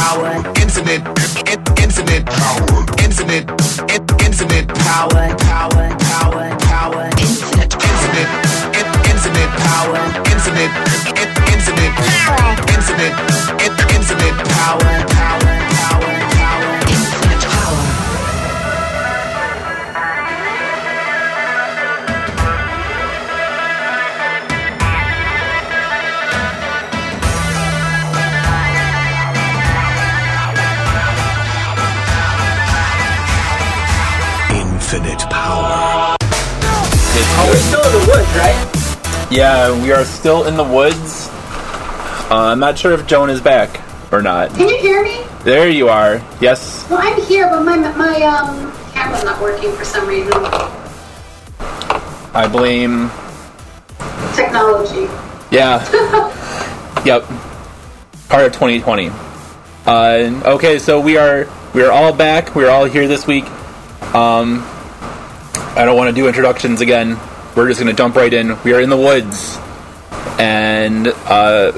power, infinite, in, infinite power, infinite, in, infinite power, power, power, power, infinite, infinite, in, infinite power, infinite, in, infinite power, infinite, in, infinite power, power, Infinite power. Oh, we're still in the woods, right? Yeah, we are still in the woods. Uh, I'm not sure if Joan is back or not. Can you hear me? There you are. Yes. Well, I'm here, but my my um camera's not working for some reason. I blame. Technology. Yeah. yep. Part of 2020. Uh, okay, so we are we are all back. We are all here this week. Um, I don't want to do introductions again. We're just going to jump right in. We are in the woods, and uh,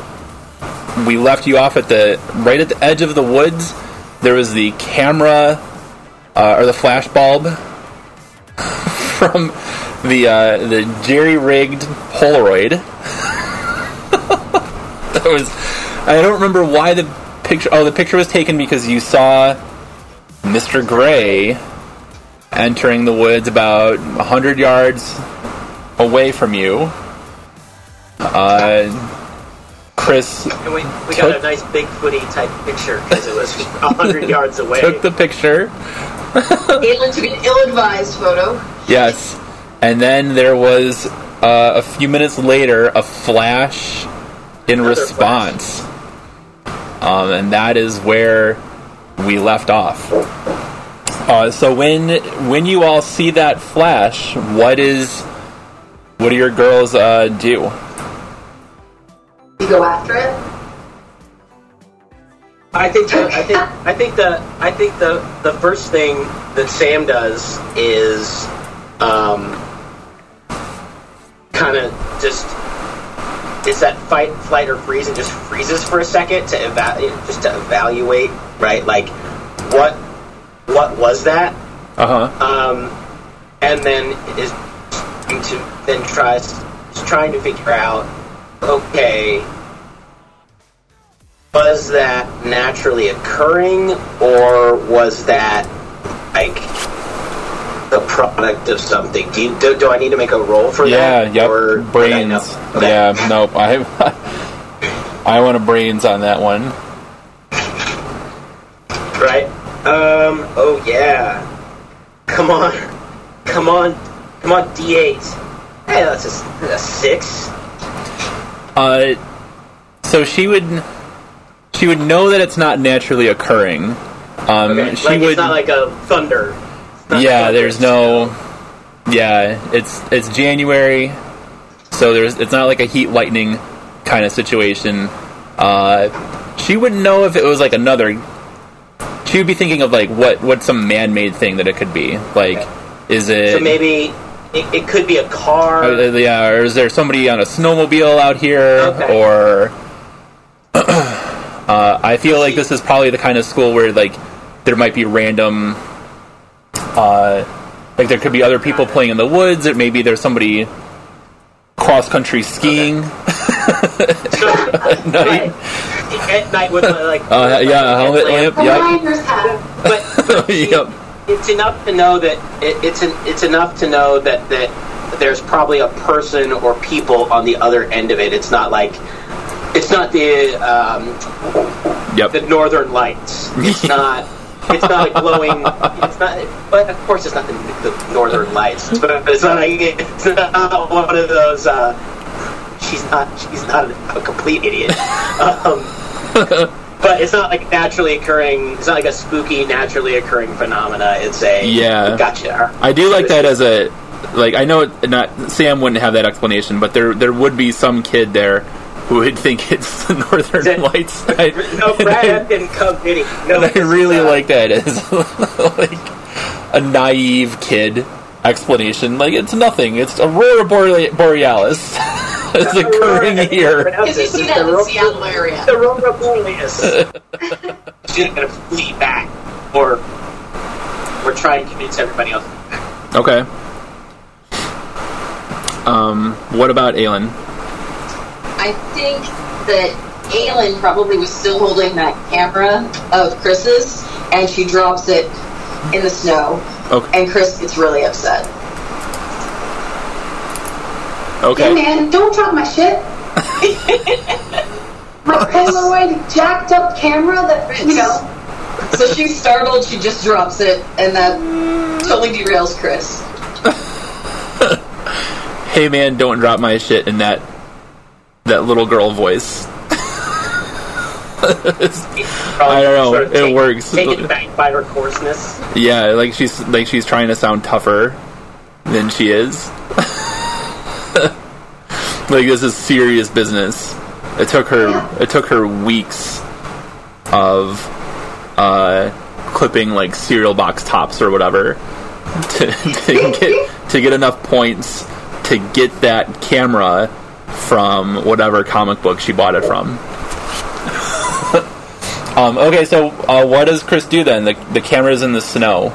we left you off at the right at the edge of the woods. There was the camera uh, or the flash bulb from the uh, the jerry rigged Polaroid. that was I don't remember why the picture. Oh, the picture was taken because you saw Mr. Gray entering the woods about hundred yards away from you. Uh, Chris And we, we got a nice big footy type picture because it was a hundred yards away. took the picture. Caitlin took an ill-advised photo. Yes. And then there was uh, a few minutes later a flash in Another response. Um, and that is where we left off. Uh, so when when you all see that flash, what is what do your girls uh, do? You go after it. I think the, I think I think the I think the the first thing that Sam does is um, kind of just is that fight, flight, or freeze, and just freezes for a second to eva- just to evaluate, right? Like, what what was that? Uh huh. um, and then is trying to then tries is trying to figure out okay was that naturally occurring or was that like the product of something do you do, do i need to make a roll for Yeah. that Yep. or brains. Okay. Yeah. Nope. I I want a brains on that one. right um oh yeah come on come on come on d8 hey that's a, that's a six Uh, so she would she would know that it's not naturally occurring. Um, Okay, she like would. it's not like a thunder. Yeah, thunder, there's no. Yeah, it's it's January, so there's it's not like a heat lightning kind of situation. Uh, she wouldn't know if it was like another. She would be thinking of like what what's some man made thing that it could be. Like, is it? So maybe it, it could be a car. Uh, yeah, or is there somebody on a snowmobile out here? Okay. Or uh, I feel like this is probably the kind of school where like there might be random, uh, like there could be other people playing in the woods, or maybe there's somebody cross country skiing. at night. At night with uh, like Uh, yeah, helmet lamp. A Yep. But, but Yep. it's enough to know that it, it's an, it's enough to know that that there's probably a person or people on the other end of it. It's not like it's not the um, Yep. the northern lights. It's not. It's not a glowing. It's not. But of course, it's not the, the northern lights. But it's not. Like, it's not one of those. Uh, she's not. She's not a, complete idiot. Um, but it's not like naturally occurring. It's not like a spooky, naturally occurring phenomena. It's a Yeah. Gotcha. I do like that as a like I know it, not Sam wouldn't have that explanation, but there there would be some kid there who would think it's the Northern Lights. I, No, Brad didn't come. He? No, I really uh, like that as like a naive kid explanation. Like it's nothing. It's Aurora Borealis. It's occurring here. Because you see that in the Seattle area. The Aurora Borealis. she's going to flee back, or or try and convince everybody else. Okay. Um, what about Aelin? I think that Aelin probably was still holding that camera of Chris's, and she drops it in the snow, Okay. and Chris gets really upset. Hey Okay. man, don't drop my shit. my Polaroid jacked up camera that, you know. So she's startled, she just drops it, and that totally derails Chris. Hey man, don't drop my shit in that that little girl voice. I don't know, Sort of it take- works. Taken back by her coarseness. Yeah, like she's like she's trying to sound tougher than she is. Like this is serious business. It took her it took her weeks of uh, clipping like cereal box tops or whatever to, to get to get enough points to get that camera from whatever comic book she bought it from. um, okay, so uh, what does Chris do then? The the camera's in the snow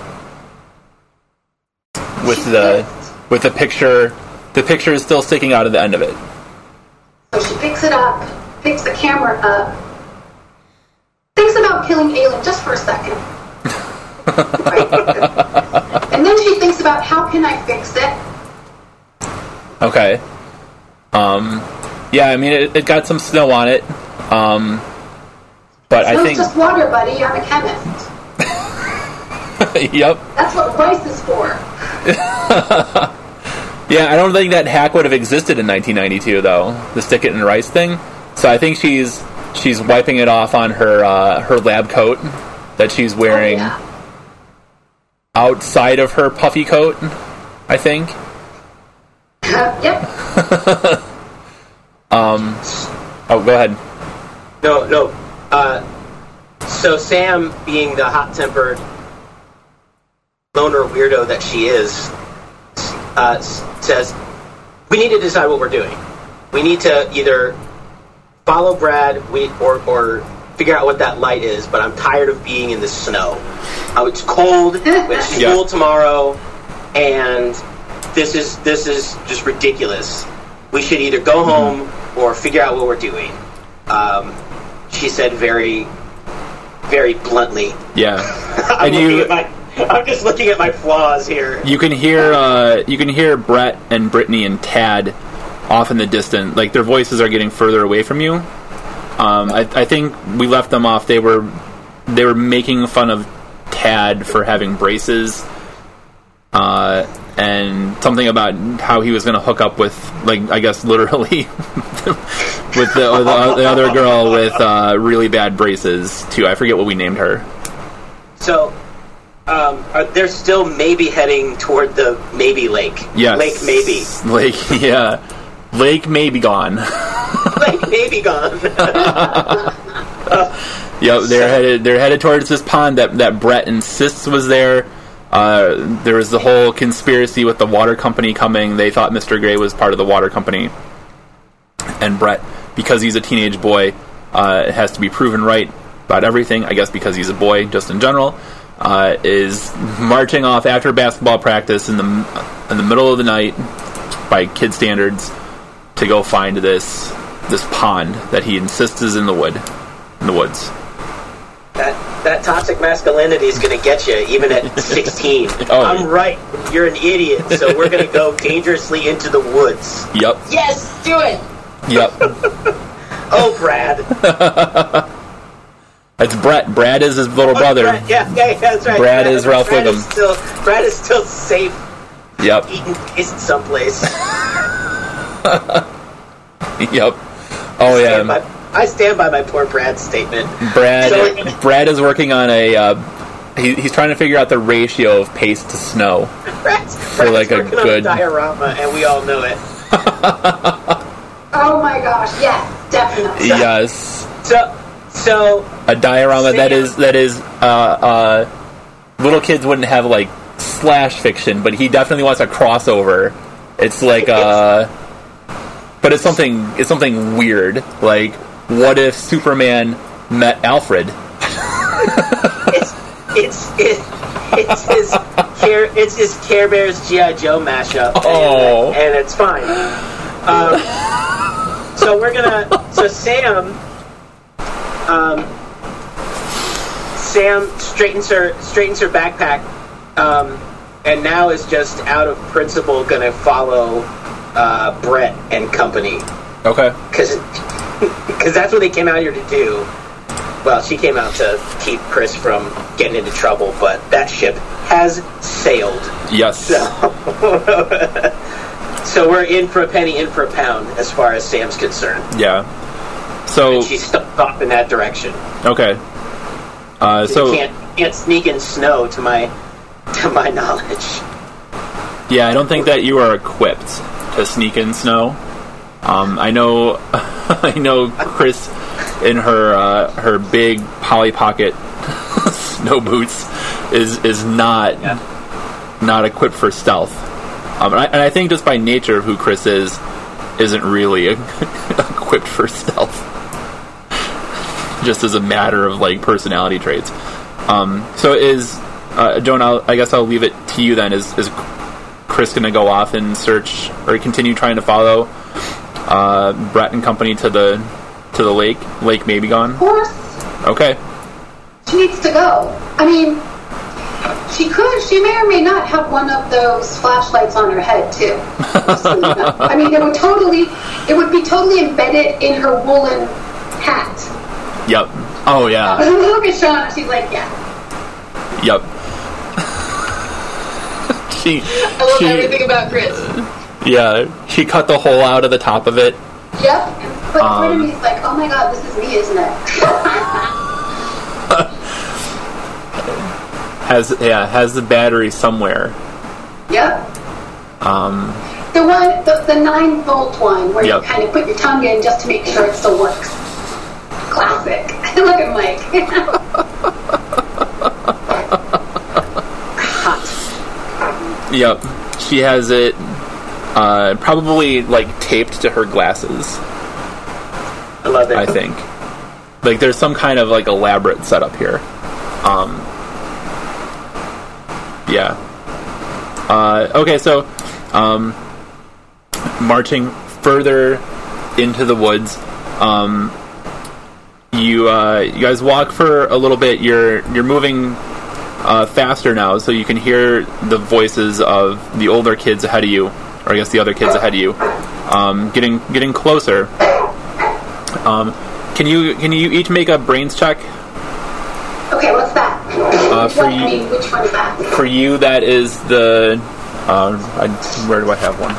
with the with the picture. The picture is still sticking out of the end of it. So she picks it up, picks the camera up, thinks about killing Aelin just for a second. Right? and then she thinks about how can I fix it? Okay. Um, yeah, I mean it, it got some snow on it. Um, but I Snow's think just water, buddy. I'm a chemist. yep. That's what rice is for. Yeah, I don't think that hack would have existed in 1992 though. The stick it in rice thing. So I think she's she's wiping it off on her uh, her lab coat that she's wearing Oh, yeah. outside of her puffy coat. I think. yep. um. Oh, go ahead. No, no. Uh, so Sam, being the hot-tempered loner weirdo that she is, uh, s- says, "We need to decide what we're doing. We need to either follow Brad, we or or figure out what that light is. But I'm tired of being in the snow. Oh, it's cold. It's Yeah. school tomorrow, and this is this is just ridiculous. We should either go home or figure out what we're doing." Um, she said very, very bluntly. Yeah. And you- my, I'm just looking at my flaws here. You can hear uh, you can hear Brett and Brittany and Tad off in the distance. Like their voices are getting further away from you. Um, I, I think we left them off. They were they were making fun of Tad for having braces, uh, and something about how he was going to hook up with like I guess literally with the, the, the other girl with uh, really bad braces too. I forget what we named her. So, um, are, they're still maybe heading toward the maybe lake. Yes, Lake maybe. Lake yeah, Lake maybe gone. lake maybe gone. Yep, they're headed. They're headed towards this pond that that Brett insists was there. Uh, there was the whole conspiracy with the water company coming. They thought Mr. Gray was part of the water company, and Brett, because he's a teenage boy, uh, it has to be proven right about everything. I guess because he's a boy, just in general, uh, is marching off after basketball practice in the in the middle of the night by kid standards to go find this this pond that he insists is in the wood in the woods. that that toxic masculinity is going to get you even at 16. Oh. I'm right. You're an idiot. So we're going to go dangerously into the woods. Yep. Yes, do it! Yep. Oh, Brad. That's Brett. Brad is his little brother. Brad, yeah, yeah, yeah, that's right. Brad is Ralph Brad Wiggum. Is still, Brad is still safe Yep. eating piss someplace. Yep. Oh Stand yeah. by- I stand by my poor Brad statement. Brad. So- Brad is working on a. Uh, he, he's trying to figure out the ratio of pace to snow. Brad's, Brad's like, a good- on a diorama, and we all know it. Oh my gosh, yes, definitely. Yes. So, so A diorama that Sam- is that is. Uh, uh, little kids wouldn't have like slash fiction, but he definitely wants a crossover. It's like uh, but it's something. It's something weird. Like, what if Superman met Alfred? it's it's it's it's his care it's his Care Bears GI Joe mashup, Oh. and, and it's fine. Um, so we're gonna so Sam, um, Sam straightens her straightens her backpack, um, and now is just out of principle gonna follow uh, Brett and company Okay. because that's what they came out here to do. Well, she came out to keep Chris from getting into trouble, but that ship has sailed. Yes. So, So we're in for a penny, in for a pound, as far as Sam's concerned. Yeah. So She's stuck off in that direction. okay. Uh, So so can't can't sneak in snow, to my to my knowledge. yeah, I don't think that you are equipped to sneak in snow. Um, I know, I know, Chris in her uh, her big Polly Pocket snow boots is is not Yeah. not equipped for stealth. Um, and, I, and I think just by nature of who Chris is, isn't really equipped for stealth. Just as a matter of like personality traits. Um, so is uh, Joan? I'll, I guess I'll leave it to you then. Is is Chris going to go off and search or continue trying to follow uh, Brett and company to the to the lake? Lake may be gone. Of course, Okay. she needs to go. I mean, she could, she may or may not have one of those flashlights on her head, too. So. I mean, it would totally, it would be totally embedded in her woolen hat. Yep. Oh yeah. Look at Shauna, she's like, yeah. Yep. she. I love she, everything about Chris. Yeah, she cut the hole out of the top of it. Yep. But Um, part of me is like, oh my god, this is me, isn't it? Has yeah has the battery somewhere. yep. Um, The one, the, the nine volt one, where Yep. you kind of put your tongue in just to make sure it still works. Classic. Look at Mike. yep, she has it uh, probably like taped to her glasses. I love it. I think like there's some kind of like elaborate setup here. Um, yeah. Uh, okay, so um, marching further into the woods, um, you uh, you guys walk for a little bit. You're you're moving uh, faster now, so you can hear the voices of the older kids ahead of you, or I guess the other kids ahead of you, um, getting getting closer. Um, can you can you each make a brains check? okay, what's that? Uh, for what, you- which one is that? For you, that is the. Uh, I, where do I have one?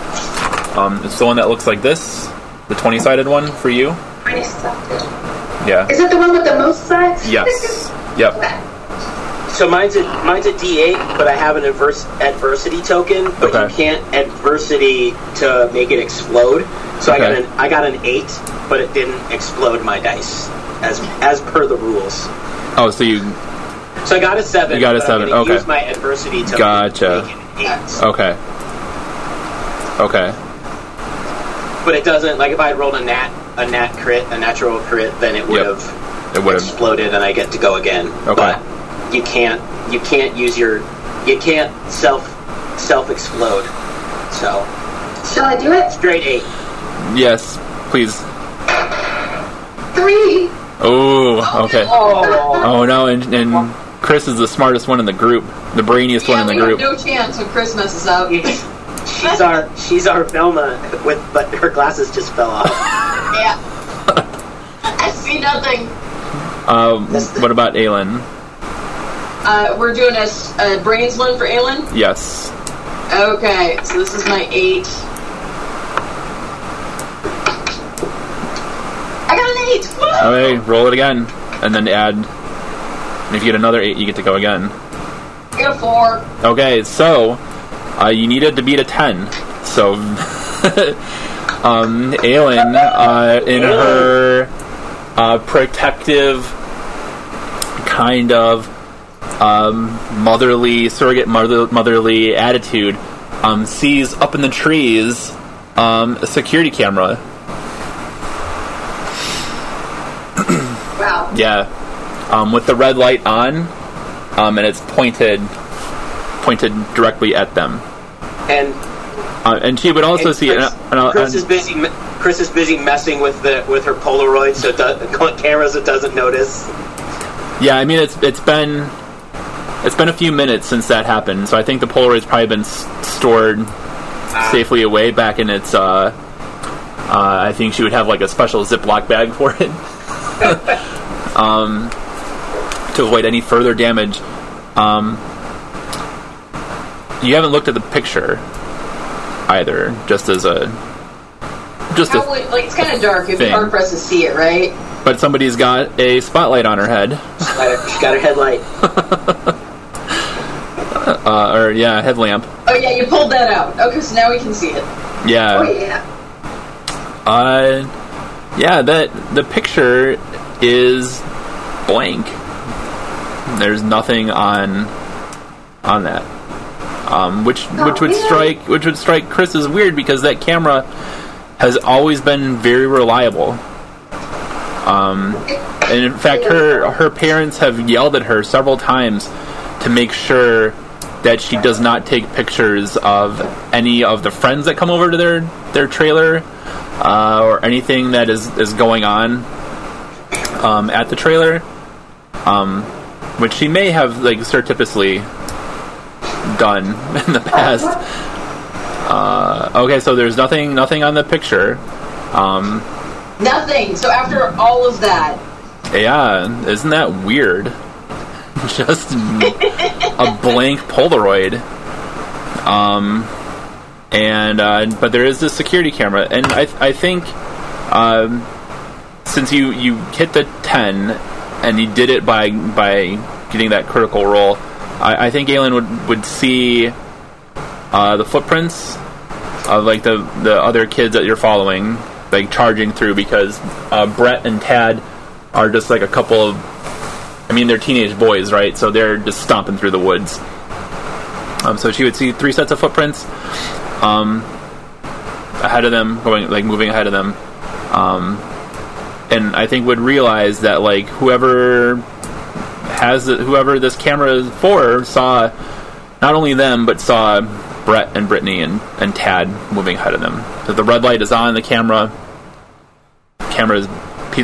Um, it's the one that looks like this, the twenty-sided one for you. Stuff. Yeah. Is it the one with the most sides? Yes. Yep. So mine's a mine's a D8, but I have an adverse adversity token, but Okay. you can't adversity to make it explode. So I got Okay. an I got an eight, but it didn't explode my dice as as per the rules. Oh, so you. So I got a seven. You got a but I'm seven, gonna okay. Use my adversity to Gotcha. make it an eight. Okay. Okay. But it doesn't like if I had rolled a nat a nat crit, a natural crit, then it would Yep. have It would have. exploded and I get to go again. Okay. But you can't you can't use your you can't self self explode. So Shall I do it? straight eight. Yes, please. Three. Oh, okay. Oh, Oh no, and, and Chris is the smartest one in the group, the brainiest one Yeah, in the group. have no chance when Chris messes up. she's our she's our Velma with but her glasses just fell off. yeah. I see nothing. Um, what about Aelin? Uh, we're doing a brains one for Aelin. Yes. Okay, so this is my eight. I got an eight. Woo! Okay, roll it again, and then add. And if you get another eight, you get to go again. I got a four. Okay, so uh, you needed to beat a ten. So, um, Aelin, uh, in her uh, protective kind of um, motherly, surrogate mother, motherly attitude, um, sees up in the trees um, a security camera. Wow. Yeah. um, with the red light on, um, and it's pointed pointed directly at them. And, Uh, and she would also and see. Chris, and, and, and, Chris is busy. Chris is busy messing with the with her Polaroid, so does, cameras it doesn't notice. Yeah, I mean it's it's been it's been a few minutes since that happened, so I think the Polaroid's probably been s- stored safely away back in its. Uh, uh, I think she would have like a special Ziploc bag for it, um, to avoid any further damage. Um, you haven't looked at the picture either, just as a just How a, like it's kind of dark. It'd be hard for us to see it, right? but somebody's got a spotlight on her head, Got her- She got her headlight. uh, or yeah, headlamp. Oh yeah, you pulled that out. Okay, so now we can see it. Yeah. Oh yeah. Uh, yeah, that the picture is blank. There's nothing on on that, um, which which would strike which would strike Chris as weird because that camera has always been very reliable. Um, and in fact, her her parents have yelled at her several times to make sure that she does not take pictures of any of the friends that come over to their their trailer uh, or anything that is is going on um, at the trailer, um, which she may have like surreptitiously done in the past. Uh, okay, so there's nothing nothing on the picture. Um, Nothing. So after all of that, yeah, isn't that weird? Just a blank Polaroid. Um, and uh, but there is this security camera, and I I think um, since you you hit the ten and you did it by by getting that critical roll, I, I think Aelin would would see uh, the footprints of like the the other kids that you're following, like charging through because uh, Brett and Tad are just like a couple of. I mean, they're teenage boys, right? So they're just stomping through the woods. Um, so she would see three sets of footprints um, ahead of them, going like moving ahead of them, um, and I think would realize that like whoever has the, whoever this camera is for saw not only them but saw Brett and Brittany and, and Tad moving ahead of them. So the red light is on the camera. Camera is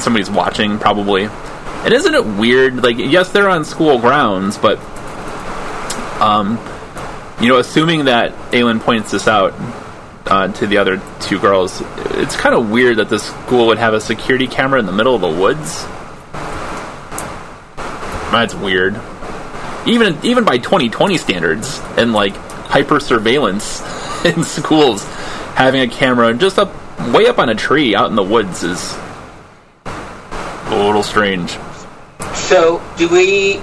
somebody's watching probably. And isn't it weird? Like yes, they're on school grounds, but um, you know, assuming that Aylin points this out uh, to the other two girls, it's kind of weird that this school would have a security camera in the middle of the woods. That's weird. Even even by 2020 standards and like hyper surveillance in schools, having a camera just up way up on a tree out in the woods is a little strange. So, do we?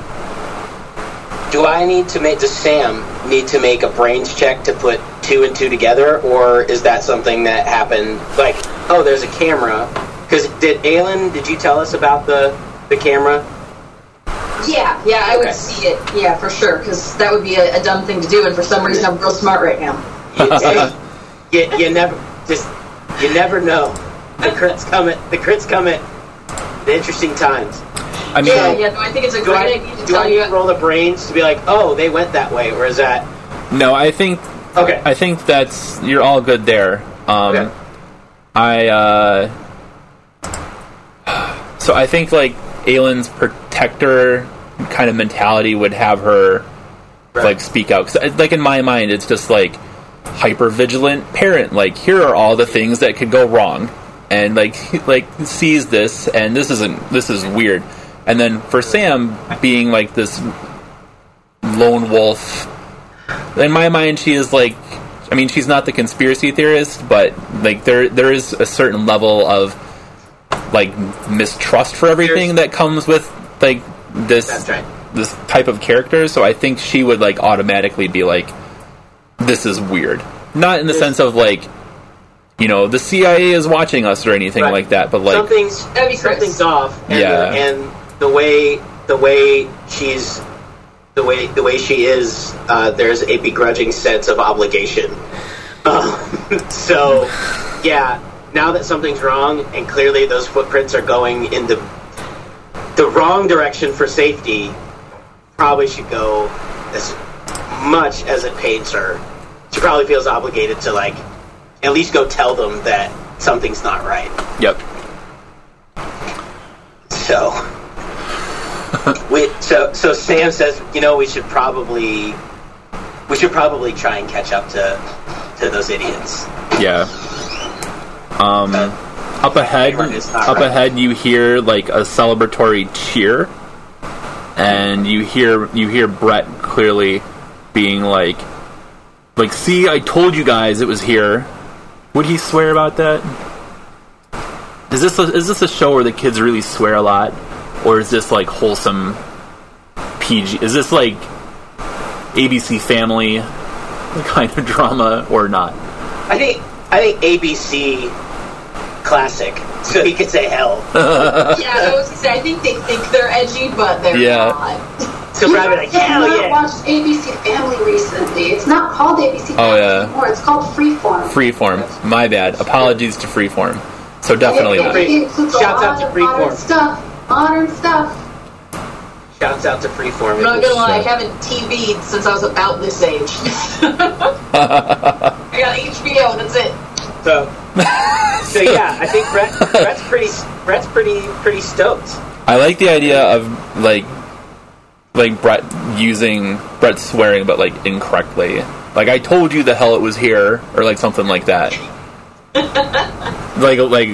Do I need to make? Does Sam need to make a brains check to put two and two together, or is that something that happened? Like, oh, there's a camera. Because did Aylin? Did you tell us about the the camera? Yeah, yeah, I Okay. would see it. Yeah, for sure, because that would be a, a dumb thing to do, and for some reason I'm real smart right now. You, you, you never just you never know. The crits coming. The crits coming. The interesting times. I mean, Yeah, yeah. No, I think it's a Do great I idea to do tell I you. need to roll the brains to be like, oh, they went that way, or is that no, I think okay? I think that's you're all good there. Um, Okay. I uh, so I think like Aylin's protector kind of mentality would have her Right. like speak out. 'Cause, uh, like in my mind, it's just like hyper vigilant parent. Like here are all the things that could go wrong, and like like sees this, and this isn't this is weird. And then for Sam being like this lone wolf in my mind she is like i mean she's not the conspiracy theorist but like there there is a certain level of like mistrust for everything that comes with like this right. this type of character so i think she would like automatically be like this is weird not in the sense of like you know the cia is watching us or anything Right. like that but like something's That'd Chris. something's off. And Yeah. The, and the way the way she's the way the way she is, uh, there's a begrudging sense of obligation. Um, so, yeah. Now that something's wrong, and clearly those footprints are going in the the wrong direction for safety, probably should go as much as it pains her. She probably feels obligated to like at least go tell them that something's not right. Yep. So, we so so Sam says, you know, we should probably we should probably try and catch up to to those idiots. Yeah. Um, up ahead, up ahead, you hear like a celebratory cheer, and you hear you hear Brett clearly being like, like, see, I told you guys it was here. Would he swear about that? Is this a, is this a show where the kids really swear a lot, or is this like wholesome PG? Is this like ABC Family kind of drama or not? I think I think ABC classic, so he could say hell. Yeah, I was gonna say, I think they think they're edgy, but they're Yeah. not. So probably like have hell not yeah. watched ABC Family recently. It's not called ABC oh, Family Oh, yeah. anymore. It's called Freeform. Freeform. My bad. Apologies to Freeform. So definitely. It, it, it Shouts out to of modern Freeform. stuff. Modern stuff. Shouts out to Freeform. I'm not gonna lie, I haven't TV'd since I was about this age. I got HBO, that's it. So, so yeah, I think Brett, Brett's pretty Brett's pretty pretty stoked. I like the idea of like, like Brett using Brett swearing, but like incorrectly. Like I told you the hell it was here, or like something like that. like like,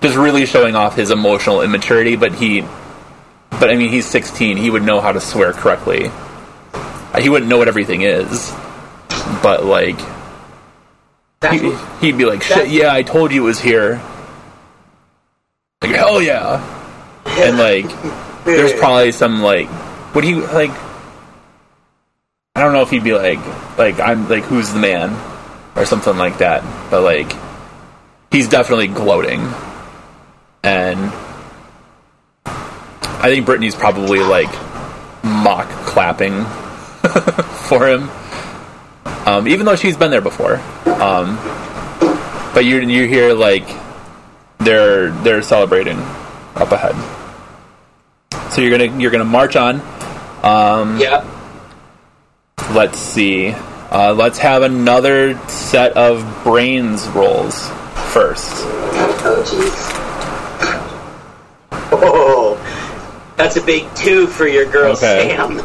just really showing off his emotional immaturity. But he, but I mean, he's 16. He would know how to swear correctly. He wouldn't know what everything is, but like. He, he'd be like, "Shit, yeah, I told you it was here." Like, hell yeah! And like, there's probably some like, would he like? I don't know if he'd be like, like I'm like, who's the man, or something like that. But like, he's definitely gloating, and I think Brittany's probably like mock clapping for him, um, even though she's been there before. Um, but you you hear like they're they're celebrating up ahead. So you're gonna you're gonna march on. yeah. Let's see. Uh, let's have another set of brains rolls first. Oh, jeez. Oh, that's a big two for your girl Okay. Sam.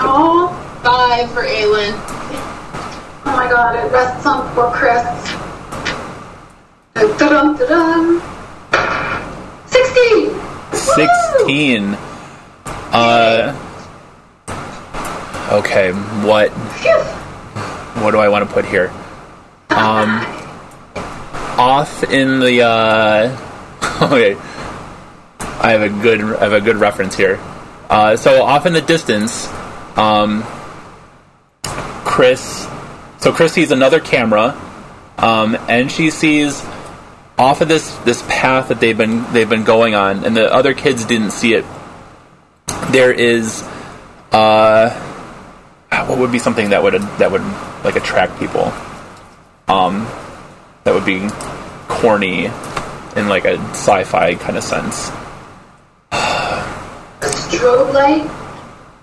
Oh, Five for Aylin. Oh my god, it rests on poor Chris. Dun, dun, dun, dun. 16! Sixteen. Uh. Okay. What what do I want to put here? Um. Off in the uh. Okay. I have a good I have a good reference here. Uh, so off in the distance, um, Chris. So Chris sees another camera, um, and she sees off of this this path that they've been they've been going on, and the other kids didn't see it. There is, uh, what would be something that would that would like attract people? Um, that would be corny in like a sci-fi kind of sense. A strobe light?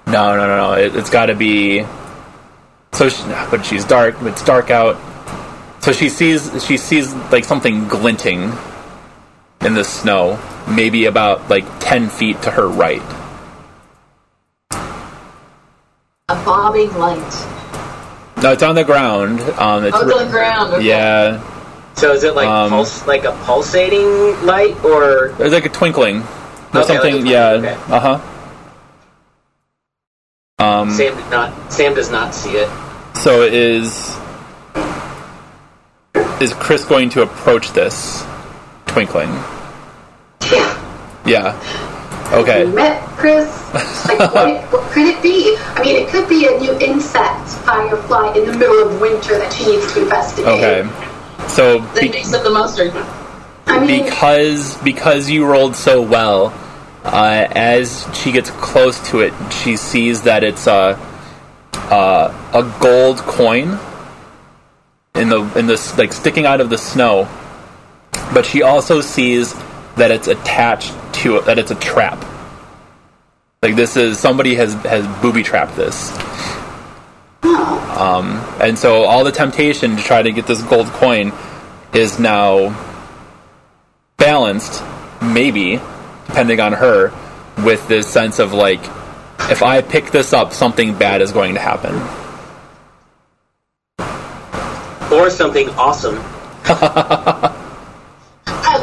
No, no, no, no. It, it's got to be. So, she, but she's dark. It's dark out. So she sees she sees like something glinting in the snow, maybe about like ten feet to her right. A bobbing light. No, it's on the ground. Um, it's Oh, it's on the ground. Okay. Yeah, So is it like Um, pulse, like a pulsating light, or there's like a twinkling. There's Okay, like something. twinkling, yeah. okay. Uh huh. Um. Sam did not? Sam does not see it. So is is Chris going to approach this twinkling? Yeah. Yeah. Okay. Met Chris. Like, what, what could it be? I mean, it could be a new insect, firefly, in the middle of winter that she needs to investigate. Okay. So Then be- mix up the mustard. I mean, because because you rolled so well, uh, as she gets close to it, she sees that it's a uh, a gold coin in the in this like sticking out of the snow. But she also sees that it's attached to it, that it's a trap. Like this is somebody has has booby trapped this. Um, and so all the temptation to try to get this gold coin is now balanced, maybe, depending on her, with this sense of like, if I pick this up, something bad is going to happen. Or something awesome. I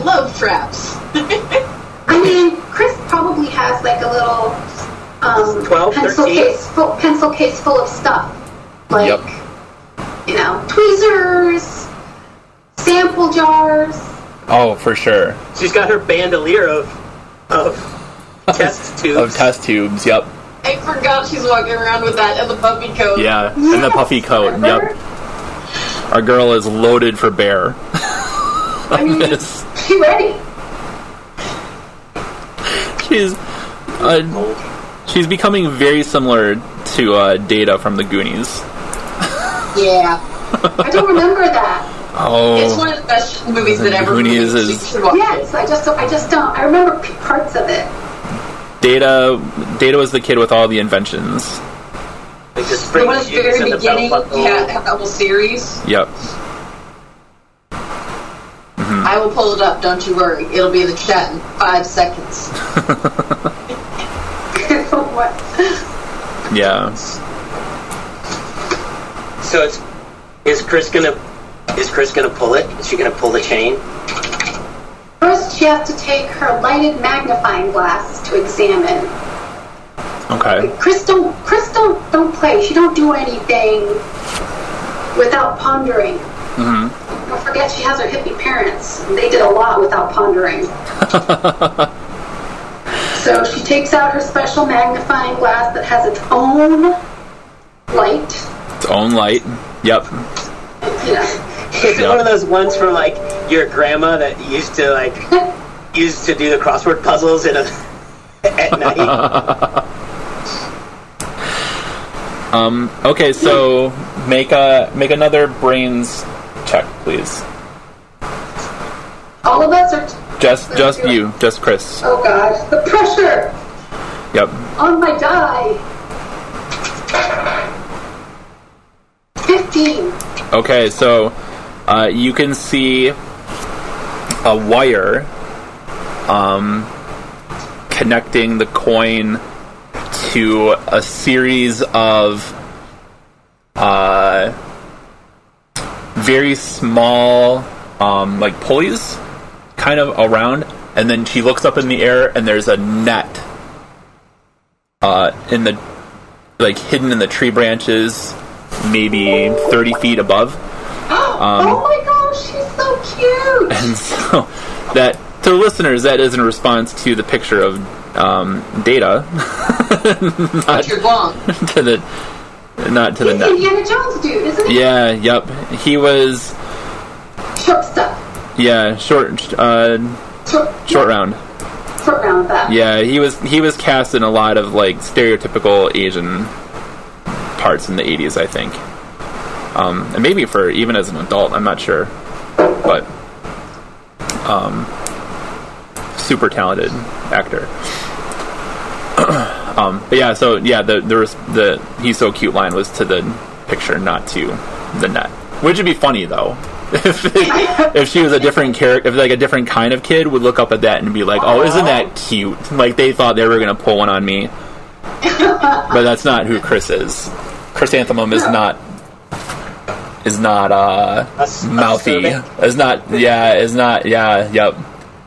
love traps. I mean, Chris probably has like a little um, 12, pencil 13? case, full, pencil case full of stuff, like Yep. you know, tweezers, sample jars. Oh, for sure. She's got her bandolier of of test tubes. Of test tubes. Yep. I forgot she's walking around with that and the puffy coat. Yeah. And the puffy coat. Remember? Yep. Our girl is loaded for bear. I mean, This- she ready. She's uh, she's becoming very similar to uh, Data from the Goonies. Yeah. I don't remember that. Oh, it's one of the best movies that ever Goonies made. is- You should watch Yes, I just don't, I just don't. I remember parts of it. Data. Data was the kid with all the inventions. like the it. The one at the very beginning, belt buckle. yeah, have that whole series. Yep. Mm-hmm. I will pull it up, don't you worry. It'll be in the chat in five seconds. what? Yeah. So it's is Chris gonna is Chris gonna pull it? Is she gonna pull the chain? First, she has to take her lighted magnifying glass to examine. Okay. Crystal, don't don't don't play. She don't do anything without pondering. Mm-hmm. Don't forget she has her hippie parents. They did a lot without pondering. so she takes out her special magnifying glass that has its own light. Its own light. Yep. You know. Is it Yeah. one of those ones for like your grandma that used to like used to do the crossword puzzles in a at night? Um. Okay. So make a make another brains check, please. All of us are. Just just you. Just Chris. Oh God, the pressure Yep. on my die. Fifteen. Okay, so uh, you can see a wire um, connecting the coin to a series of uh, very small, um, like pulleys, kind of around. And then she looks up in the air, and there's a net uh, in the like hidden in the tree branches, maybe thirty feet above. oh cute. And so that to listeners, that is in response to the picture of um, data, not to the not to the He's. Indiana Jones dude, isn't he? Yeah, yep. He was Short stuff. yeah short uh, Short, short round. Short round that. Yeah, he was he was cast in a lot of like stereotypical Asian parts in the '80s, I think, um, and maybe for even as an adult, I'm not sure, but um, super talented actor. um, but yeah, so yeah, the the the he's so cute line was to the picture, not to the net, which would be funny though. if, if she was a different character, if like a different kind of kid would look up at that and be like, "Oh, isn't that cute?" Like they thought they were gonna pull one on me, but that's not who Chris is. Chrysanthemum is not is not uh A a mouthy. survey? Is not yeah. Is not yeah. Yep.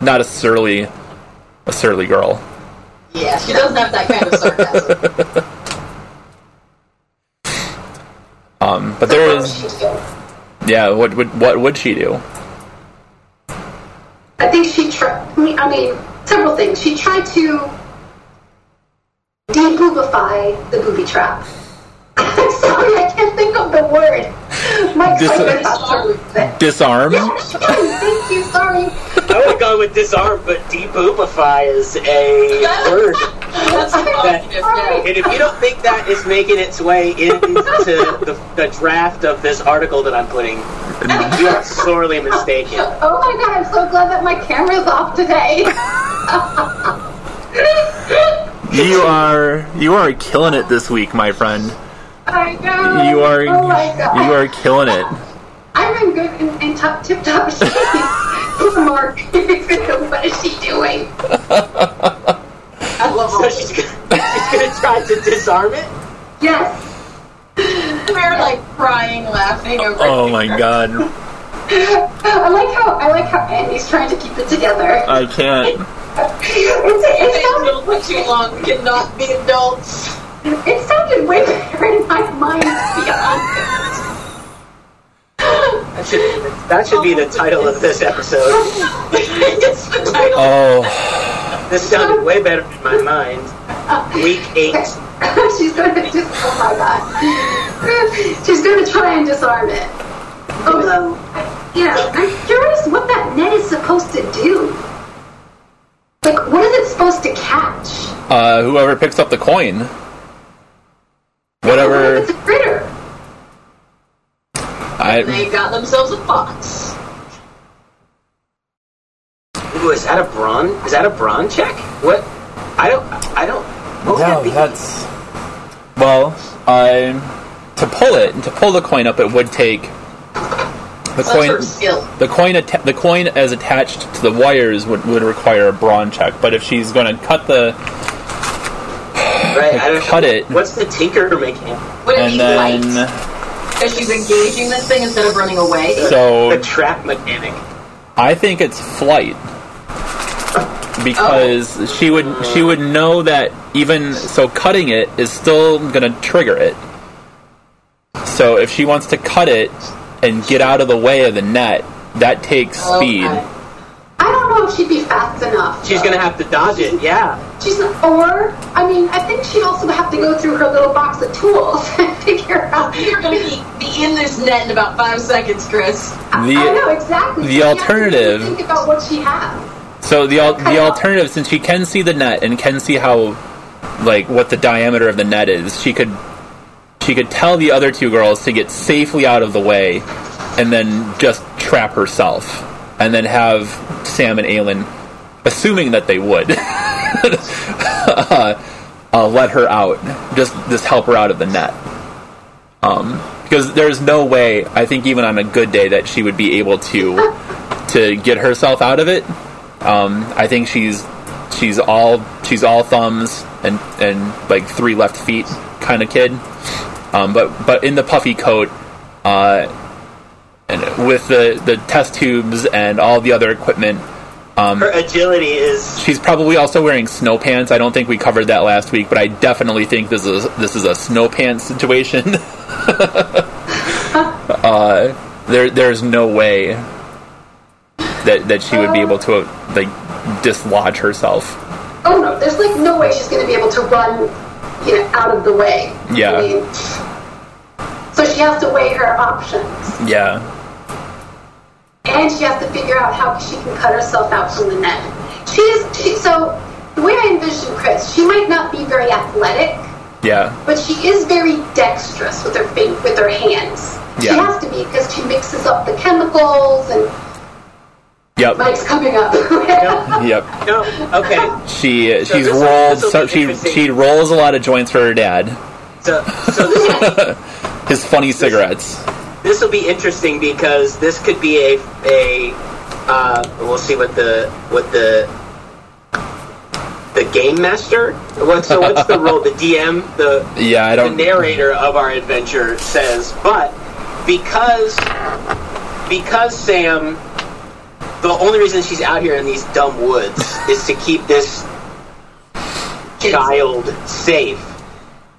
Not a surly a surly girl. Yeah, she doesn't have that kind of sarcasm. Um, but there What is would she do? yeah. What would what would she do? I think she tried. I mean, several things. She tried to deboobify the booby trap. I'm sorry, I can't think of the word. My Dis- excitement about something. Disarm. Thank you. Sorry. I would have gone with disarm, but deboobify is a word. That's That- yeah. And if you don't think that is making its way into the, the draft of this article that I'm putting, mm-hmm. you are sorely mistaken. Oh my god, I'm so glad that my camera's off today. You are you are killing it this week, my friend. I know. You are Oh my God. you are killing it. I'm in good and, and top tip top shape. Poor Mark. what is she doing? I love all So this. she's gonna, she's gonna try to disarm it. Yes. We're like crying, laughing over Oh here. my god. I like how I like how Andy's trying to keep it together. I can't. It's, it, Things sounded, don't too long cannot be adults. It sounded way better in my mind, to be honest. That should that should be the title of this episode. it's the title. Oh, This sounded way better in my mind. Week eight. She's going to just, oh my god. She's going to try and disarm it. Although, you know, I'm curious what that net is supposed to do. Like, what is it supposed to catch? uh, whoever picks up the coin, What if whatever. it's a critter? I They got themselves a fox. Ooh, is that a brawn? Is that a brawn check? What? I don't. I don't. What would no, that that's well. Um, to pull it to pull the coin up, it would take the Some coin. skill. The coin, atta- the coin as attached to the wires would, would require a brawn check. But if she's going to cut the right. I don't cut it. What's the tinker mechanic? Would it and then light? Because she's engaging this thing instead of running away. so The trap mechanic. I think it's flight because oh. she would she would know that even so cutting it is still going to trigger it. So if she wants to cut it and get out of the way of the net, that takes speed. I don't know if she'd be fast enough. She's gonna have to dodge it. Yeah. She's or I mean, I think she'd also have to go through her little box of tools and figure out. You're going to be, be in this net in about five seconds, Chris. I The- know exactly. the She has to alternative- Think about what she has. So the al- the alternative, since she can see the net and can see how, like, what the diameter of the net is, she could she could tell the other two girls to get safely out of the way, and then just trap herself, and then have Sam and Aelin, assuming that they would, uh, uh, let her out, just just help her out of the net. Um, because there's no way, I think, even on a good day, that she would be able to to get herself out of it. Um, I think she's she's all she's all thumbs and and like three left feet kind of kid. Um, but but in the puffy coat, uh, and with the the test tubes and all the other equipment, Her agility is. she's probably also wearing snow pants. I don't think we covered that last week, but I definitely think this is this is a snow pants situation. uh, there there's no way that that she would be able to like dislodge herself. Oh no, there's like no way she's going to be able to run, you know, out of the way. Yeah. I mean, so she has to weigh her options, Yeah, and she has to figure out how she can cut herself out from the net. She is she, so the way I envision Chris, she might not be very athletic, yeah, but she is very dexterous with her fin- with her hands. She Yeah. has to be because she mixes up the chemicals and yep, Mike's coming up. yep. No. Okay. She she's this- rolled this'll so she she rolls a lot of joints for her dad. So so this, His funny cigarettes. This will be interesting because this could be a a. Uh, we'll see what the what the the game master. What so what's the role? The DM. The Yeah, I don't. the narrator of our adventure says, but because because Sam, the only reason she's out here in these dumb woods is to keep this child safe,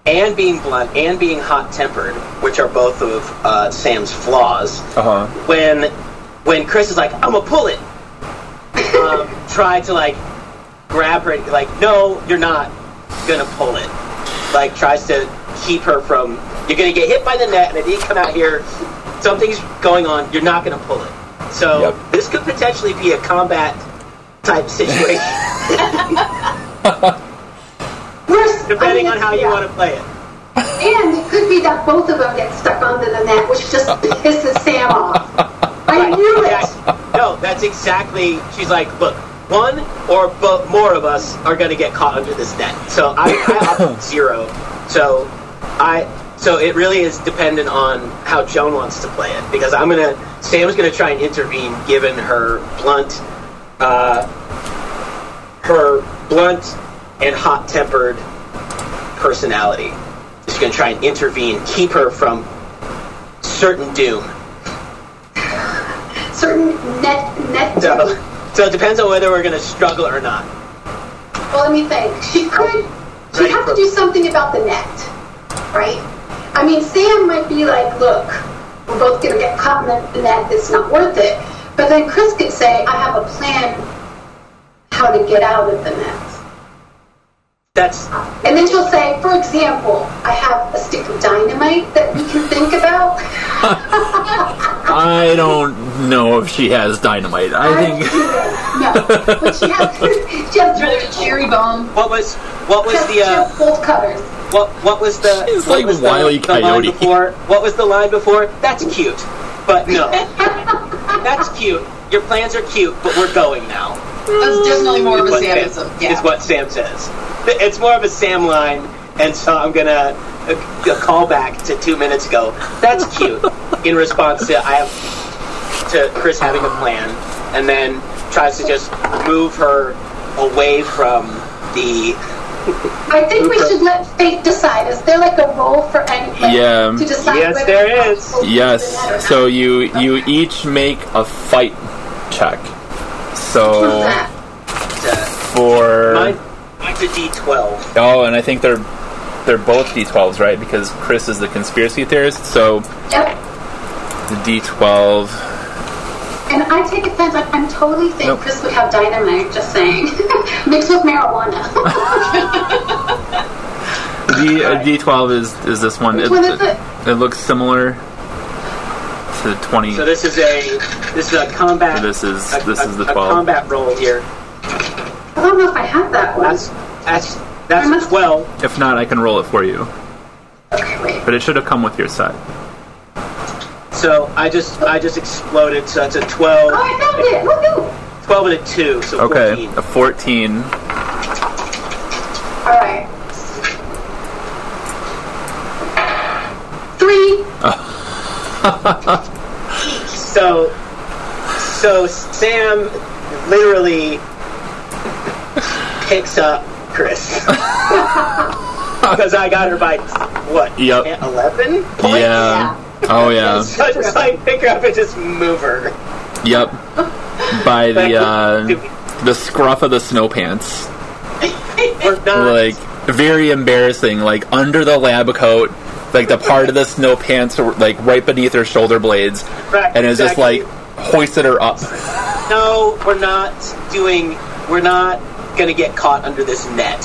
and being blunt and being hot tempered, which are both of uh, Sam's flaws. Uh huh. When when Chris is like, "I'm gonna pull it," um, try to like grab her, like, "No, you're not gonna pull it." Like tries to keep her from. You're gonna get hit by the net, and if you come out here, something's going on. You're not gonna pull it. So Yep. this could potentially be a combat type situation, depending I mean, on how you want to play it. And it could be that both of them get stuck under the net, which just pisses Sam off. I knew it. Yes. No, that's exactly. She's like, look, one or bo- more of us are going to get caught under this net. So I, I zero. So I so it really is dependent on how Joan wants to play it because I'm gonna Sam's gonna try and intervene given her blunt, uh, her blunt and hot tempered personality. She's gonna try and intervene, keep her from certain doom. Certain net net. So, so it depends on whether we're gonna struggle or not. Well, let me think. She could. She'd Ready have to do something about the net, right? I mean, Sam might be like, "Look, we're both gonna get caught in the net. It's not worth it." But then Chris could say, "I have a plan how to get out of the net." That's And then she'll say, for example, I have a stick of dynamite that we can think about. I don't know if she has dynamite. I think no, but she has, she has, There's a cherry bomb. what was what was she has, the she uh, has bolt cutters. what what was the She's what like was Wile E. the, the line Coyote. before? What was the line before? That's cute, but no, that's cute. Your plans are cute, but we're going now. That's definitely more of a what Sam, Samism. Yeah. is what Sam says. It's more of a Sam line, and so I'm gonna a, a call back to two minutes ago. That's cute. In response to I have to Chris having a plan, and then tries to just move her away from the I think we should let fate decide. Is there like a role for anything Yeah. to decide? Yes, whether there or not is. we'll do the net or yes. So you you each make a fight check. So uh, for mine. Mine's a D12. oh, and I think they're they're both d12s, right? Because Chris is the conspiracy theorist. So Yep. the d12. And I take offense. I, I'm totally saying Nope. Chris would have dynamite. Just saying, mixed with marijuana. D uh, d12 is is this one? Which one is it? it looks similar to 20. So this is a this is a combat. So this is- a- this a- is the a 12. combat roll here. I don't know if I have that one. That's that's I that's must- twelve. if not, I can roll it for you. Okay, wait. But it should have come with your set. So I just I just exploded. So that's a twelve. Oh, I found it. Woohoo! 12 and a 2, so Okay, 14. a 14. All right. Three. So, so Sam literally picks up Chris. Because I got her by, what, Yep. 11 points? Yeah. Oh yeah. So I just like pick her up and just move her. Yep. By the uh, the scruff of the snow pants. We're not. Like very embarrassing. Like under the lab coat, like the part of the snow pants, are, like right beneath her shoulder blades, Right, and it's just like hoisted her up. no, we're not doing, we're not gonna get caught under this net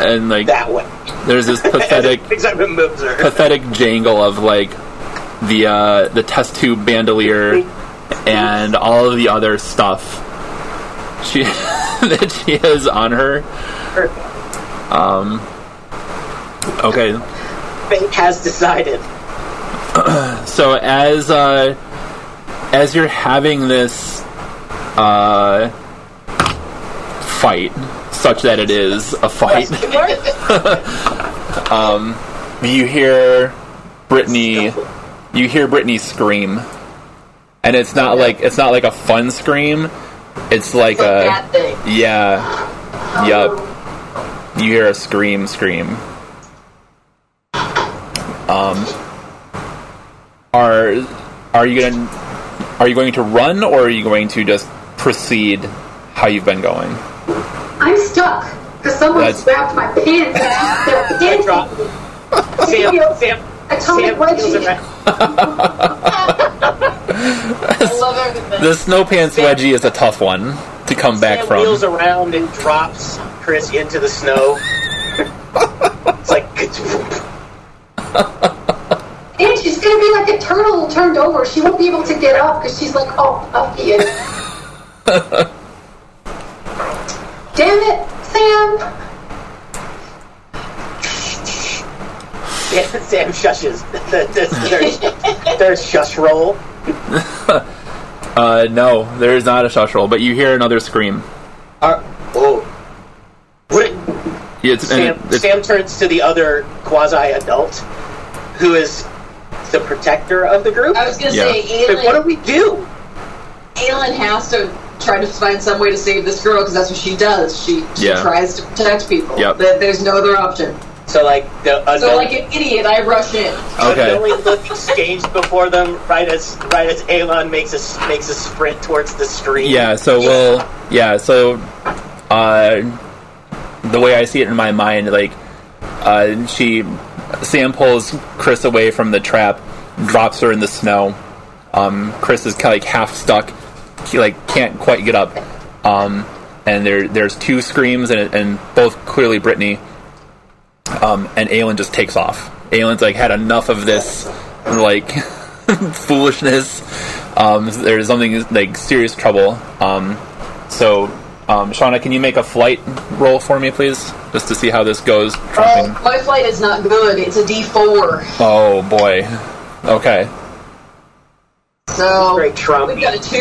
And like that way. there's this pathetic Except it moves her. pathetic jangle of like the uh, the test tube bandolier and all of the other stuff she that she has on her. Um. Okay, Fate has decided. so as uh, as you're having this uh, fight, such that it is a fight, you hear Brittany. You hear Brittany scream, and it's not like it's not like a fun scream. It's like It's a yeah, yep. You hear a scream, scream. Um, are are you gonna are you going to run or are you going to just proceed how you've been going? I'm stuck because someone That's- grabbed my pants. and They're I dancing. drop. Sam, Sam, Atomic Sam feels wedgie. around. I love everything. The snow pants wedgie is a tough one to come back Sam from. wheels around and drops Chris into the snow. it's like And she's gonna be like a turtle turned over. She won't be able to get up because she's like all puffy and. Damn it, Sam! Sam, Sam shushes. There's, there's, there's shush roll. Uh, no, there is not a shush roll, but you hear another scream. Are, oh. What, Yeah, it's, Sam, it- it's- Sam turns to the other quasi adult, who is the protector of the group. I was gonna Yeah. say, Like, what do we do? Aelin has to try to find some way to save this girl because that's what she does. She, she Yeah. tries to protect people. Yep. There- There's no other option. So, like, the So, like an idiot, I rush in. Okay. unknowingly look exchanged before them right as right as Aelin makes a makes a sprint towards the stream. Yeah, so we'll yeah, so uh the way I see it in my mind, like uh she Sam pulls Chris away from the trap, drops her in the snow. Um Chris is kind of like half stuck. He like can't quite get up. Um and there there's two screams and and both clearly Brittany. Um and Aelin just takes off. Aelin's like had enough of this like foolishness. Um, there's something like serious trouble. Um, so, um, Shauna, can you make a flight roll for me, please, just to see how this goes? Trumping. Oh, my flight is not good. It's a D4. Oh boy. Okay. So Great Trump. we got a two.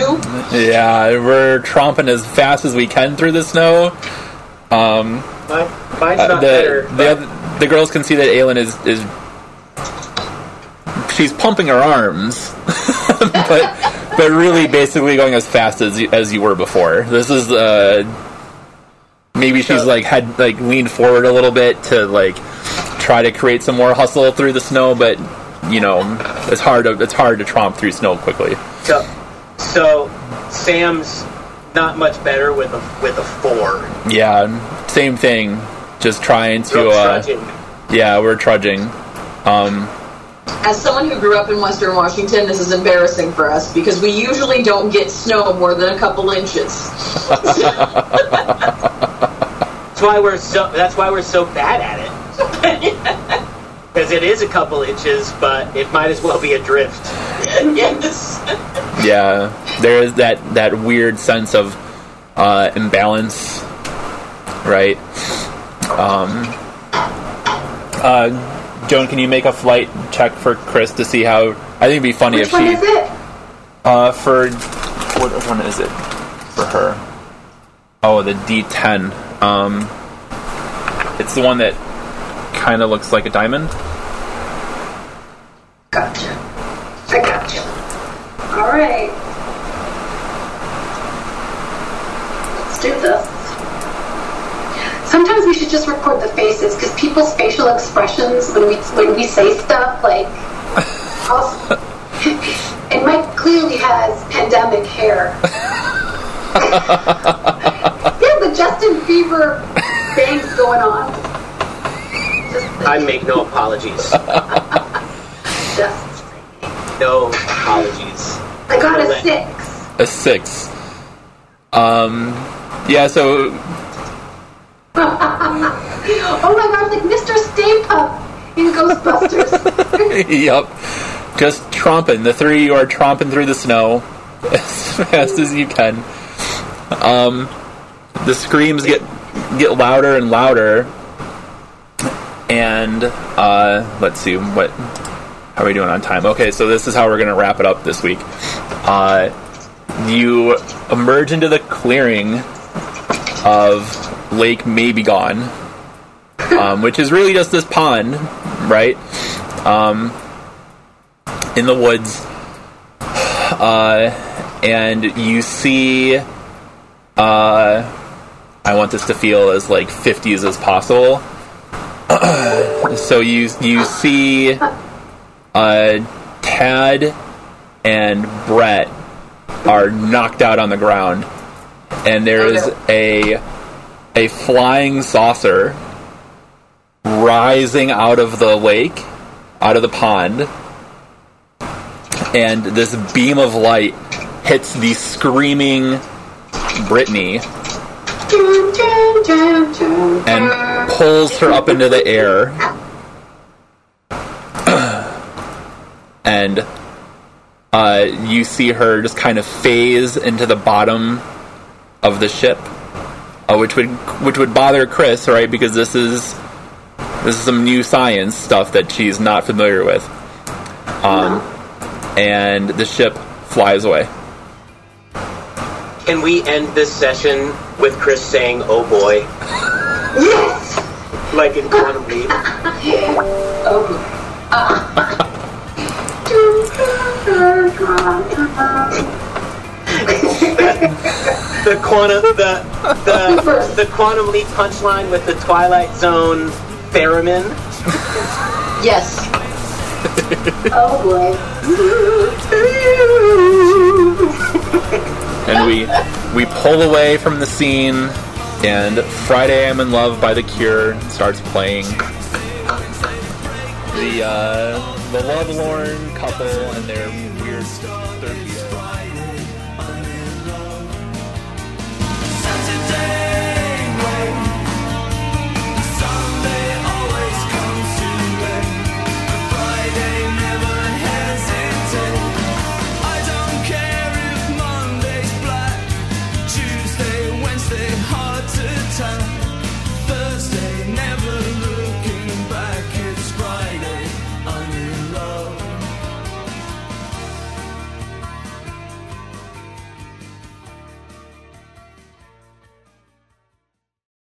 Yeah, we're tromping as fast as we can through the snow. Um, Mine, mine's uh, the better. the, but- oth- the girls can see that Aelin is is she's pumping her arms, but but really basically going as fast as you, as you were before. This is uh maybe she's like had like leaned forward a little bit to like try to create some more hustle through the snow, but you know it's hard to it's hard to tromp through snow quickly. So, so Sam's not much better with a with a four. Yeah, same thing. Just trying to Real uh, trudging. yeah, we're trudging. Um, As someone who grew up in Western Washington, this is embarrassing for us because we usually don't get snow more than a couple inches. That's why we're so. That's why we're so bad at it. Because it is a couple inches, but it might as well be a drift. yes. Yeah, there is that that weird sense of uh, imbalance, right? Um, uh, Joan, can you make a flight check for Chris to see how? I think it'd be funny Which if one she is it? uh, for what one is it for her? Oh, the D10. Um, it's the one that kind of looks like a diamond. Gotcha. I gotcha. All right. Let's do this. Sometimes we should just record the faces because people's facial expressions when we when we say stuff like, also, and Mike clearly has pandemic hair. yeah, the Justin Bieber bangs going on. Just, I make no apologies. just No apologies. I got a six. A six. Um, yeah. So Oh my god, like Mr. Stay Puft in Ghostbusters. yep. Just tromping. The three of you are tromping through the snow as fast as you can. Um, the screams get get louder and louder. And uh, let's see what how are we doing on time? Okay, so this is how we're gonna wrap it up this week. Uh, you emerge into the clearing of Lake Maybe Gone, um, which is really just this pond, right? Um, in the woods, uh, and you see. Uh, I want this to feel as like 50s as possible. So you you see uh, Tad and Brett are knocked out on the ground, and there is a a flying saucer rising out of the lake, out of the pond, and this beam of light hits the screaming Brittany Dun, dun, dun, dun, and pulls her up into the air. and uh, you see her just kind of phase into the bottom of the ship, uh, which would which would bother Chris, right? Because this is this is some new science stuff that she's not familiar with. Um, and the ship flies away. Can we end this session with Chris saying, "Oh boy," Yes. like in Quantum Leap. Oh. The quantum, the the the Quantum Leap punchline with the Twilight Zone theremin. Yes. Oh boy. and we we pull away from the scene and friday i'm in love by the cure starts playing. The uh the lovelorn couple and their weird